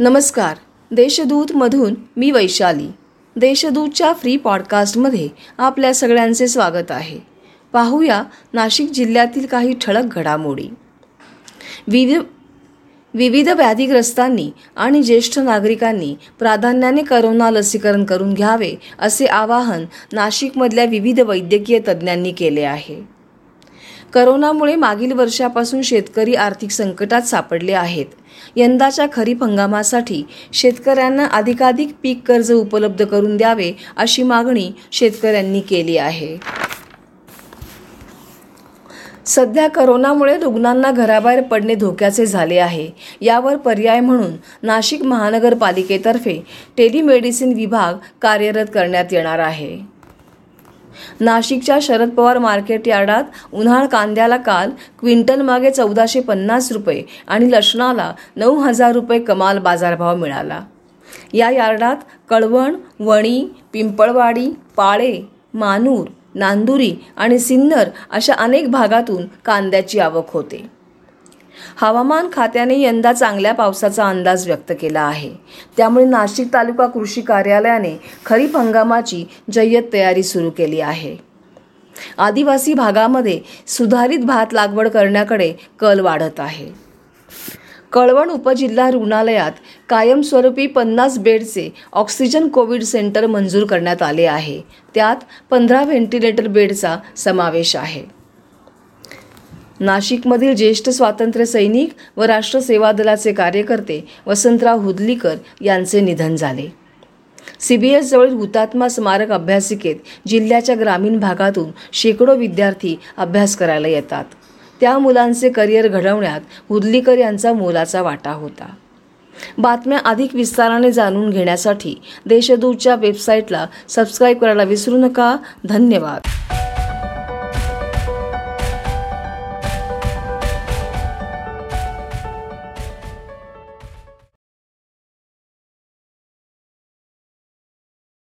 नमस्कार. देशदूतमधून मी वैशाली. देशदूतच्या फ्री पॉडकास्टमध्ये आपल्या सगळ्यांचे स्वागत आहे. पाहूया नाशिक जिल्ह्यातील काही ठळक घडामोडी. विविध विविध व्याधीग्रस्तांनी आणि ज्येष्ठ नागरिकांनी प्राधान्याने करोना लसीकरण करून घ्यावे असे आवाहन नाशिकमधल्या विविध वैद्यकीय तज्ज्ञांनी केले आहे. करोनामुळे मागील वर्षापासून शेतकरी आर्थिक संकटात सापडले आहेत. यंदाच्या खरीप हंगामासाठी शेतकऱ्यांना अधिकाधिक पीक कर्ज उपलब्ध करून द्यावे अशी मागणी शेतकऱ्यांनी केली आहे. सध्या करोनामुळे रुग्णांना घराबाहेर पडणे धोक्याचे झाले आहे. यावर पर्याय म्हणून नाशिक महानगरपालिकेतर्फे टेलिमेडिसिन विभाग कार्यरत करण्यात येणार आहे. नाशिकच्या शरद पवार मार्केट यार्डात उन्हाळ कांद्याला काल क्विंटल मागे चौदाशे पन्नास रुपये आणि लसणाला नऊ हजार रुपये कमाल बाजारभाव मिळाला. या यार्डात कळवण वणी पिंपळवाडी पाळे मानूर नांदुरी आणि सिन्नर अशा अनेक भागातून कांद्याची आवक होते. हवामान खात्याने यंदा चांगल्या पावसाचा अंदाज व्यक्त केला आहे. त्यामुळे नाशिक तालुका कृषी कार्यालयाने खरीप हंगामाची जय्यत तयारी सुरू केली आहे. आदिवासी भागामध्ये सुधारित भात लागवड करण्याकडे कल वाढत आहे. कळवण उपजिल्हा रुग्णालयात कायमस्वरूपी पन्नास बेडचे ऑक्सिजन कोविड सेंटर मंजूर करण्यात आले आहे. त्यात पंधरा व्हेंटिलेटर बेडचा समावेश आहे. नाशिकमधील ज्येष्ठ स्वातंत्र्य सैनिक व राष्ट्र सेवा दलाचे कार्यकर्ते वसंतराव हुदलीकर यांचे निधन झाले. सी बी एसजवळील हुतात्मा स्मारक अभ्यासिकेत जिल्ह्याच्या ग्रामीण भागातून शेकडो विद्यार्थी अभ्यास करायला येतात. त्या मुलांचे करिअर घडवण्यात हुदलीकर यांचा मोलाचा वाटा होता. बातम्या अधिक विस्ताराने जाणून घेण्यासाठी देशदूतच्या वेबसाईटला सबस्क्राईब करायला विसरू नका. धन्यवाद.